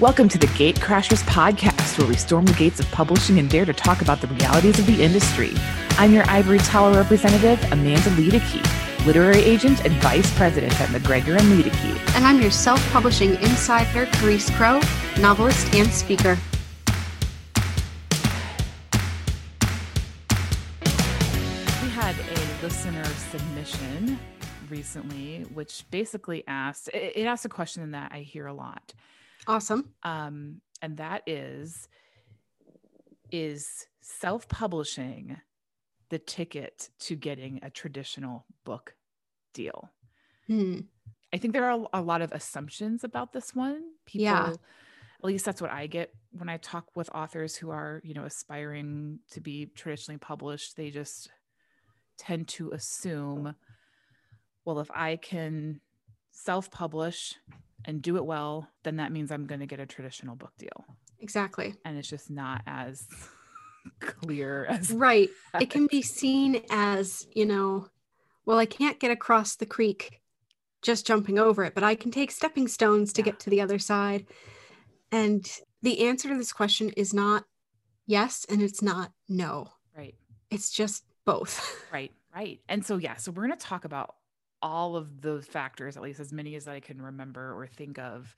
Welcome to the Gatecrashers podcast, where we storm the gates of publishing and dare to talk about the realities of the industry. I'm your Ivory Tower representative, Amanda Luedeke, literary agent and vice president at MacGregor and Luedeke. And I'm your self publishing insider, Charis Crowe, novelist and speaker. We had a listener submission recently, which basically asked it, it asked a question that I hear a lot. Awesome. Um, and that is is self-publishing the ticket to getting a traditional book deal? Hmm. I think there are a lot of assumptions about this one. People, Yeah. at least that's what I get when I talk with authors who are, you know, aspiring to be traditionally published. They just tend to assume, well, if I can self-publish and do it well, then that means I'm going to get a traditional book deal. Exactly. And it's just not as clear as Right. It can be seen as, you know, well, I can't get across the creek just jumping over it, but I can take stepping stones to Yeah. get to the other side. And the answer to this question is not yes, and it's not no. right. It's just both. Right, right. And so, yeah, so we're going to talk about all of those factors, at least as many as I can remember or think of,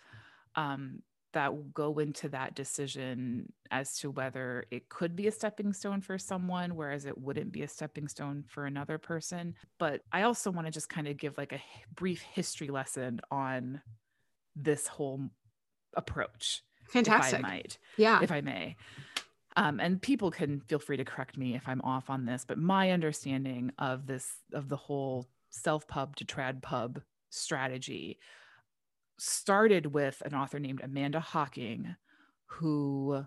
um, that go into that decision as to whether it could be a stepping stone for someone, whereas it wouldn't be a stepping stone for another person. But I also want to just kind of give like a brief history lesson on this whole approach, Fantastic. if I might yeah. if I may. Um, and people can feel free to correct me if I'm off on this, but my understanding of this, of the whole self pub to trad pub strategy started with an author named Amanda Hocking, who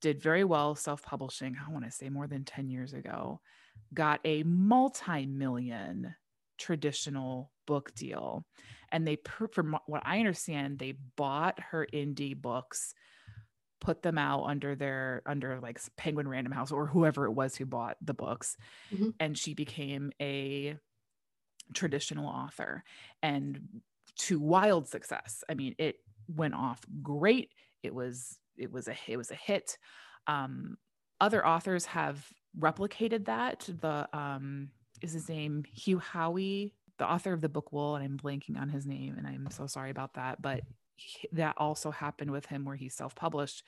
did very well self publishing, I want to say more than 10 years ago, got a multi million traditional book deal. And they, per- from what I understand, they bought her indie books put them out under their under like penguin random house or whoever it was who bought the books Mhm. and she became a traditional author and to wild success. I mean it went off great. It was it was a it was a hit. Um other authors have replicated that. The um is his name hugh howey the author of the book wool and i'm blanking on his name and i'm so sorry about that but he- that also happened with him where he self-published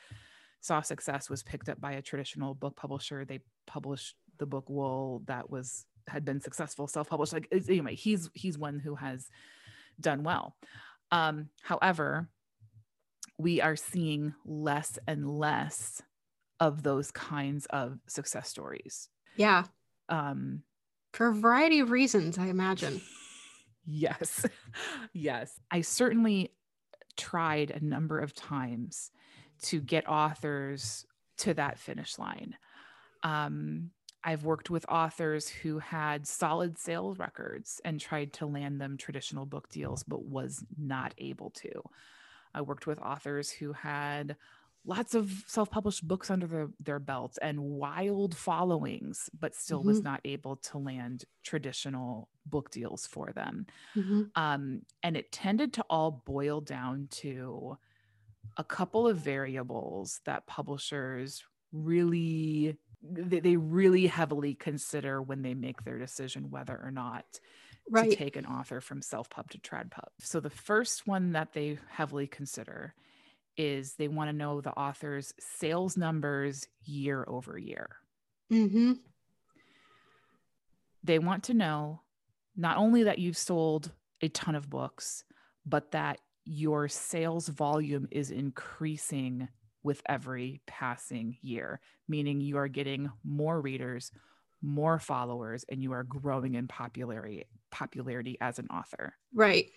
saw success was picked up by a traditional book publisher. They published the book wool that was had been successful self-published like anyway he's he's one who has done well um however we are seeing less and less of those kinds of success stories yeah. um For a variety of reasons, I imagine. Yes. yes. I certainly tried a number of times to get authors to that finish line. Um, I've worked with authors who had solid sales records and tried to land them traditional book deals, but was not able to. I worked with authors who had lots of self-published books under their, their belts and wild followings, but still was Mhm. not able to land traditional book deals for them. Mhm. Um, and it tended to all boil down to a couple of variables that publishers really they, they really heavily consider when they make their decision whether or not Right. to take an author from self pub to trad pub. So the first one that they heavily consider is they want to know the author's sales numbers year over year. Mm-hmm. They want to know not only that you've sold a ton of books, but that your sales volume is increasing with every passing year, meaning you are getting more readers, more followers, and you are growing in popularity popularity as an author. Right.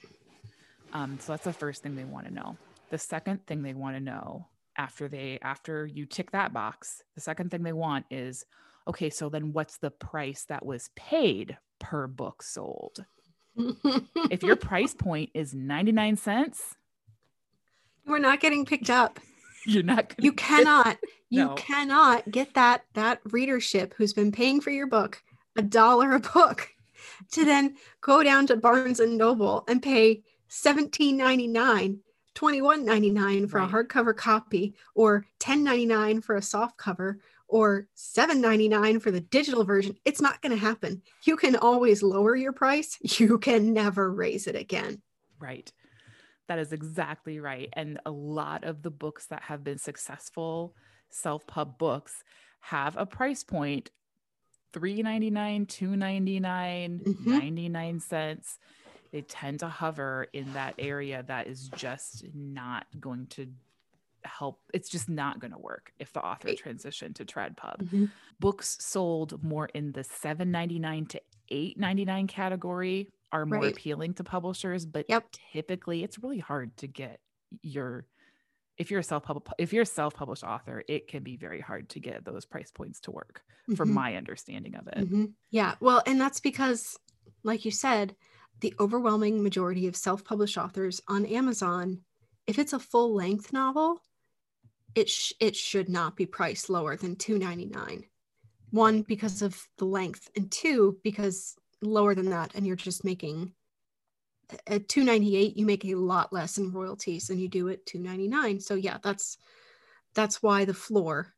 Um, so that's the first thing they want to know. The second thing they want to know after they after you tick that box, the second thing they want is okay, so then what's the price that was paid per book sold? If your price point is 99 cents, We're not getting picked up. you're not You cannot, you No. cannot get that that readership who's been paying for your book a dollar a book to then go down to Barnes and Noble and pay $17.99 $21.99 for Right. a hardcover copy or $10.99 for a soft cover or $7.99 for the digital version, it's not going to happen. You can always lower your price. You can never raise it again. Right. That is exactly right. And a lot of the books that have been successful self pub books have a price point $3.99, $2.99, Mhm. 99 cents. They tend to hover in that area that is just not going to help. It's just not going to work if the author Right. transitioned to TradPub Mhm. books sold more in the 7.99 to 8.99 category are more Right. appealing to publishers but Yep. typically it's really hard to get your if you're a self if you're a self-published author it can be very hard to get those price points to work from Mhm. my understanding of it Mhm. Yeah. Well, and that's because, like you said, the overwhelming majority of self published authors on Amazon, if it's a full length novel, it, sh- it should not be priced lower than $2.99. One, because of the length, and two, because lower than that, and you're just making at $2.98, you make a lot less in royalties than you do at $2.99. So, yeah, that's that's why the floor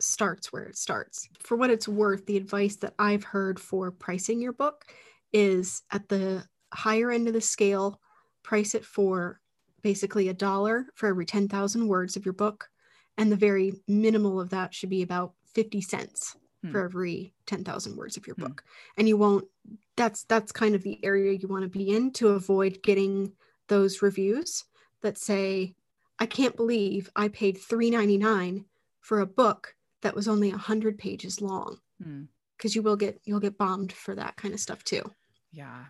starts where it starts. For what it's worth, the advice that I've heard for pricing your book is at the higher end of the scale, price it for basically a dollar for every 10,000 words of your book. And the very minimal of that should be about 50 cents Hmm. for every 10,000 words of your Hmm. book. And you won't, that's, that's kind of the area you want to be in to avoid getting those reviews that say, I can't believe I paid $3.99 for a book that was only 100 pages long Hmm. because you will get you'll get bombed for that kind of stuff too Yeah,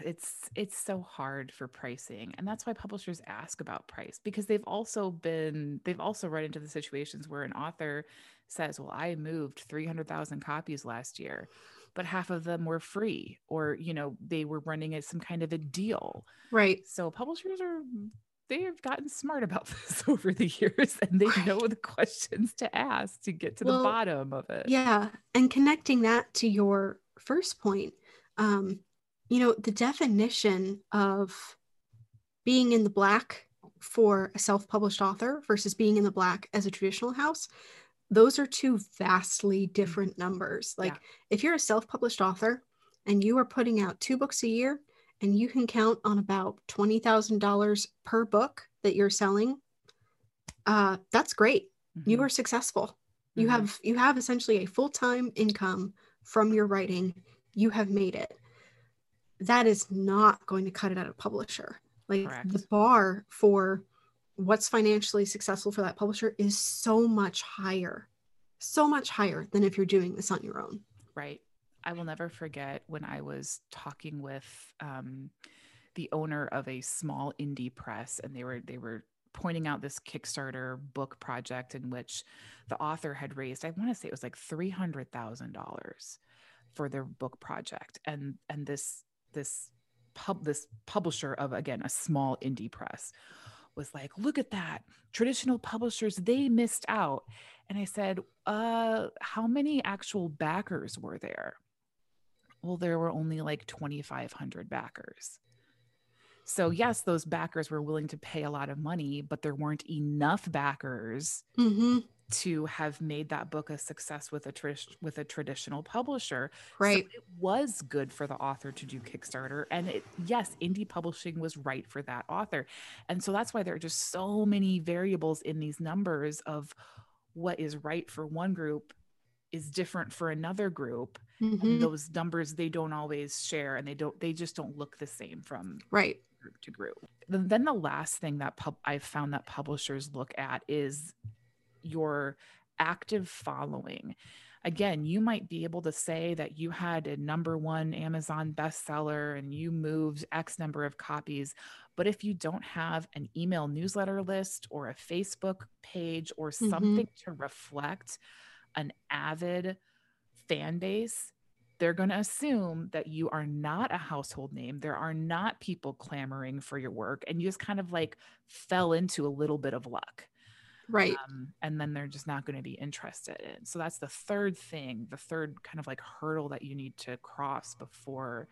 it's it's so hard for pricing, and that's why publishers ask about price because they've also been they've also run into the situations where an author says, "Well, I moved three hundred thousand copies last year, but half of them were free, or you know they were running at some kind of a deal." right So publishers are they have gotten smart about this over the years, and they Right. know the questions to ask to get to Well, the bottom of it. yeah and connecting that to your first point um you know the definition of being in the black for a self-published author versus being in the black as a traditional house those are two vastly different numbers. Like Yeah. if you're a self-published author and you are putting out two books a year and you can count on about $20,000 per book that you're selling uh that's great. You Mhm. are successful. You Mhm. have you have essentially a full-time income from your writing. You have made it. That is not going to cut it out of publisher. Like the bar for what's financially successful for that publisher is so much higher so much higher than if you're doing this on your own Right. I will never forget when I was talking with um, the owner of a small indie press, and they were they were pointing out this Kickstarter book project in which the author had raised, I want to say it was like three hundred thousand dollars for their book project, and and this this pub this publisher of again a small indie press was like, look at that. Traditional publishers, they missed out. And I said, uh, how many actual backers were there? Well, there were only like 2,500 backers. So, yes, those backers were willing to pay a lot of money, but there weren't enough backers mm-hmm. To have made that book a success with a trad- with a traditional publisher. right So it was good for the author to do Kickstarter. And it, yes, indie publishing was right for that author. And so that's why there are just so many variables in these numbers of what is right for one group is different for another group. Mhm. And those numbers, they don't always share and they don't, they just don't look the same from right group to group. Then then the last thing that pub- I've found that publishers look at is your active following. Again, you might be able to say that you had a number one Amazon bestseller and you moved X number of copies. But if you don't have an email newsletter list or a Facebook page or Mhm. something to reflect an avid fan base, they're going to assume that you are not a household name. There are not people clamoring for your work. And you just kind of like fell into a little bit of luck. Right Um, and then they're just not going to be interested in. So that's the third thing, the third kind of like hurdle that you need to cross before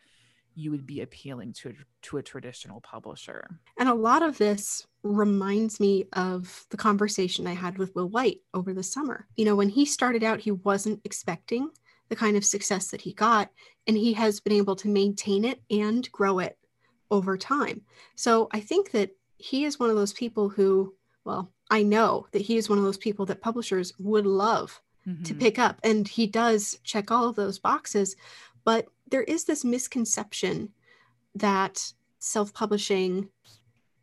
you would be appealing to a, to a traditional publisher. And a lot of this reminds me of the conversation I had with Will Wight over the summer. You know, when he started out, he wasn't expecting the kind of success that he got, and he has been able to maintain it and grow it over time. So I think that he is one of those people who, well, I know that he is one of those people that publishers would love mm-hmm. to pick up. And he does check all of those boxes. But there is this misconception that self publishing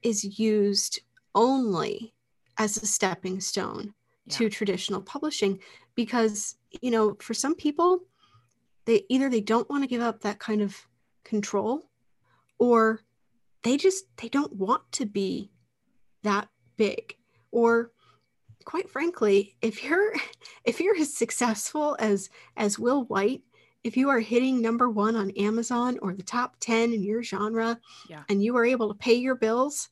is used only as a stepping stone yeah. to traditional publishing because you know for some people they either they don't want to give up that kind of control or they just they don't want to be that big or quite frankly if you're if you're as successful as as Will Wight if you are hitting number one on amazon or the top 10 in your genre yeah. and you are able to pay your bills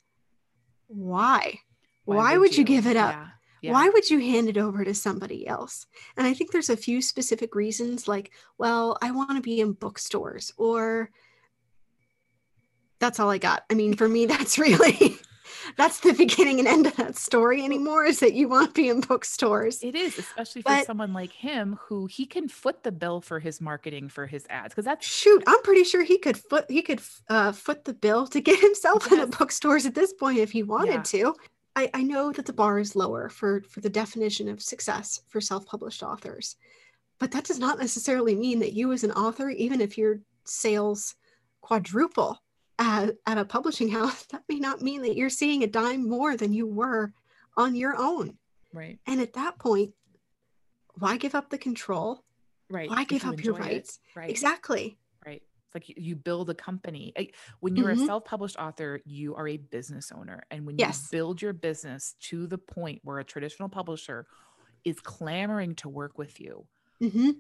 why why, why would, would you? you? give it up yeah. Yeah. why would you hand it over to somebody else and i think there's a few specific reasons like well i want to be in bookstores or that's all i got i mean for me that's really that's the beginning and end of that story anymore is that you want to be in bookstores. It is, especially for but, someone like him who he can foot the bill for his marketing for his ads because that's shoot, I'm pretty sure he could foot he could uh, foot the bill to get himself yes. into bookstores at this point if he wanted yeah. to. I, I know that the bar is lower for for the definition of success for self-published authors, but that does not necessarily mean that you as an author, even if your sales quadruple at, at a publishing house, that may not mean that you're seeing a dime more than you were on your own. Right. And at that point, why give up the control? Right. Why give up your rights? It. Right. Exactly. Right. It's like you build a company. When you're mm-hmm. a self-published author, you are a business owner. And when yes. you build your business to the point where a traditional publisher is clamoring to work with you, mm-hmm.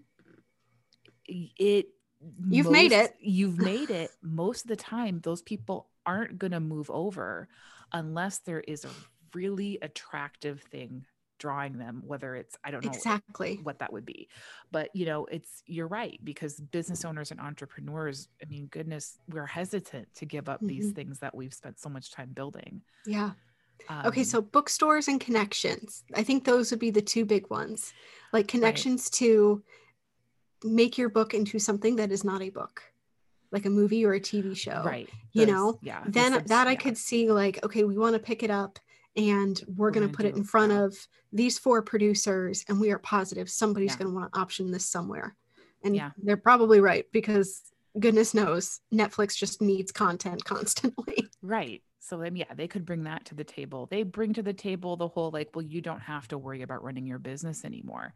it you've most, made it. you've made it. Most of the time those people aren't going to move over unless there is a really attractive thing drawing them whether it's i don't know exactly. what that would be. But you know it's you're right because business owners and entrepreneurs i mean goodness we're hesitant to give up mm-hmm. these things that we've spent so much time building. Yeah. Um, okay so bookstores and connections. I think those would be the two big ones. Like connections right. to make your book into something that is not a book like a movie or a tv show right. you know? yeah then that yeah. i could see like okay we want to pick it up and we're, we're going to put it in front of these four producers and we are positive somebody's yeah. going to want to option this somewhere. And yeah. they're probably right because goodness knows netflix just needs content constantly. Right. So then yeah they could bring that to the table. They bring to the table the whole like well you don't have to worry about running your business anymore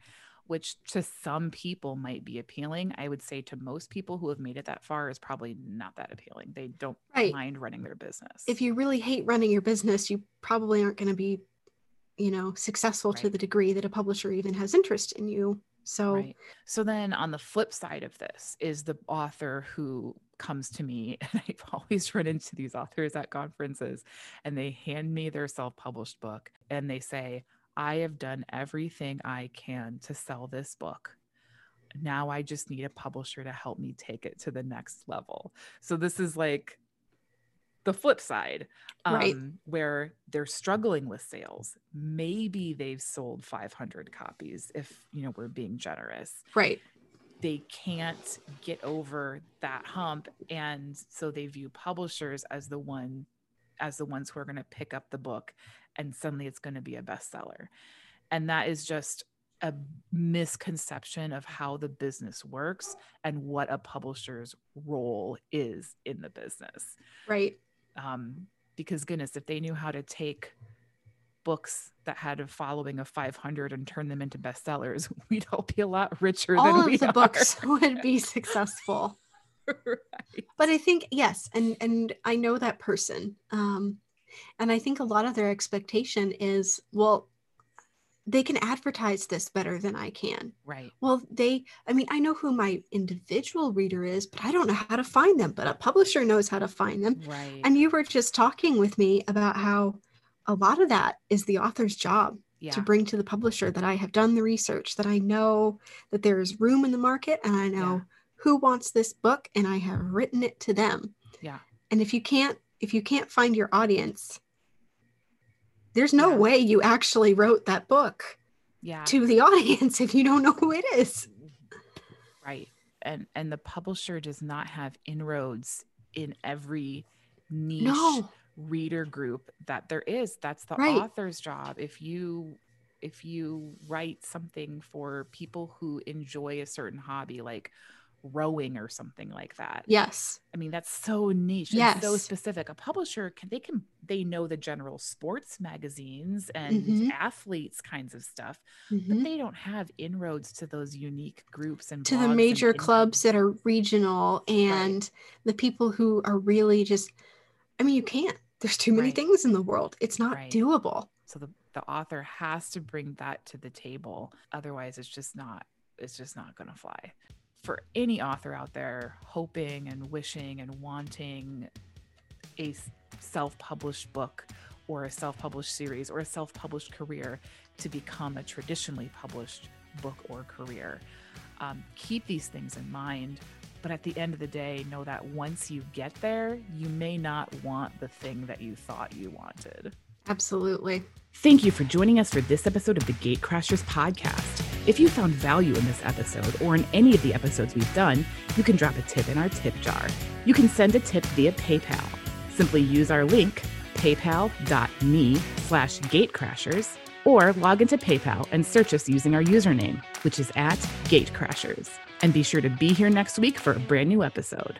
which to some people might be appealing. I would say to most people who have made it that far is probably not that appealing. They don't right. mind running their business. If you really hate running your business, you probably aren't going to be, you know, successful right. to the degree that a publisher even has interest in you. So, right. so then on the flip side of this is the author who comes to me, and I've always run into these authors at conferences, and they hand me their self published book and they say, I have done everything I can to sell this book. Now I just need a publisher to help me take it to the next level. So this is like the flip side, um, right. where they're struggling with sales. Maybe they've sold 500 copies if, you know, we're being generous. Right. They can't get over that hump. And so they view publishers as the one as the ones who are going to pick up the book and suddenly it's going to be a bestseller. And that is just a misconception of how the business works and what a publisher's role is in the business. Right. Um, because goodness, if they knew how to take books that had a following of 500 and turn them into bestsellers, we'd all be a lot richer all than we of the are. books would be successful. right. But I think yes, and and I know that person. Um, and I think a lot of their expectation is, well, they can advertise this better than I can. Right. Well, they, I mean, I know who my individual reader is, but I don't know how to find them. But a publisher knows how to find them. Right. And you were just talking with me about how a lot of that is the author's job yeah. to bring to the publisher that I have done the research, that I know that there is room in the market and I know who wants this book and I have written it to them. Yeah. And if you can't if you can't find your audience, there's no Yeah. way you actually wrote that book Yeah. to the audience if you don't know who it is. right and and the publisher does not have inroads in every niche No. reader group that there is that's the Right. author's job if you if you write something for people who enjoy a certain hobby like rowing or something like that Yes. i mean that's so niche and so specific a publisher can they can they know the general sports magazines and Mhm. athletes kinds of stuff Mhm. but they don't have inroads to those unique groups and to the major clubs that are regional and the people who are really just I mean you can't. There's too many Right. things in the world. It's not Right. doable. so the, the author has to bring that to the table otherwise it's just not it's just not going to fly for any author out there hoping and wishing and wanting a self-published book or a self-published series or a self-published career to become a traditionally published book or career um, keep these things in mind but at the end of the day know that once you get there you may not want the thing that you thought you wanted Absolutely. Thank you for joining us for this episode of the Gatecrashers podcast. If you found value in this episode or in any of the episodes we've done, you can drop a tip in our tip jar. You can send a tip via PayPal. Simply use our link, paypal.me slash gatecrashers, or log into PayPal and search us using our username, which is at Gatecrashers. And be sure to be here next week for a brand new episode.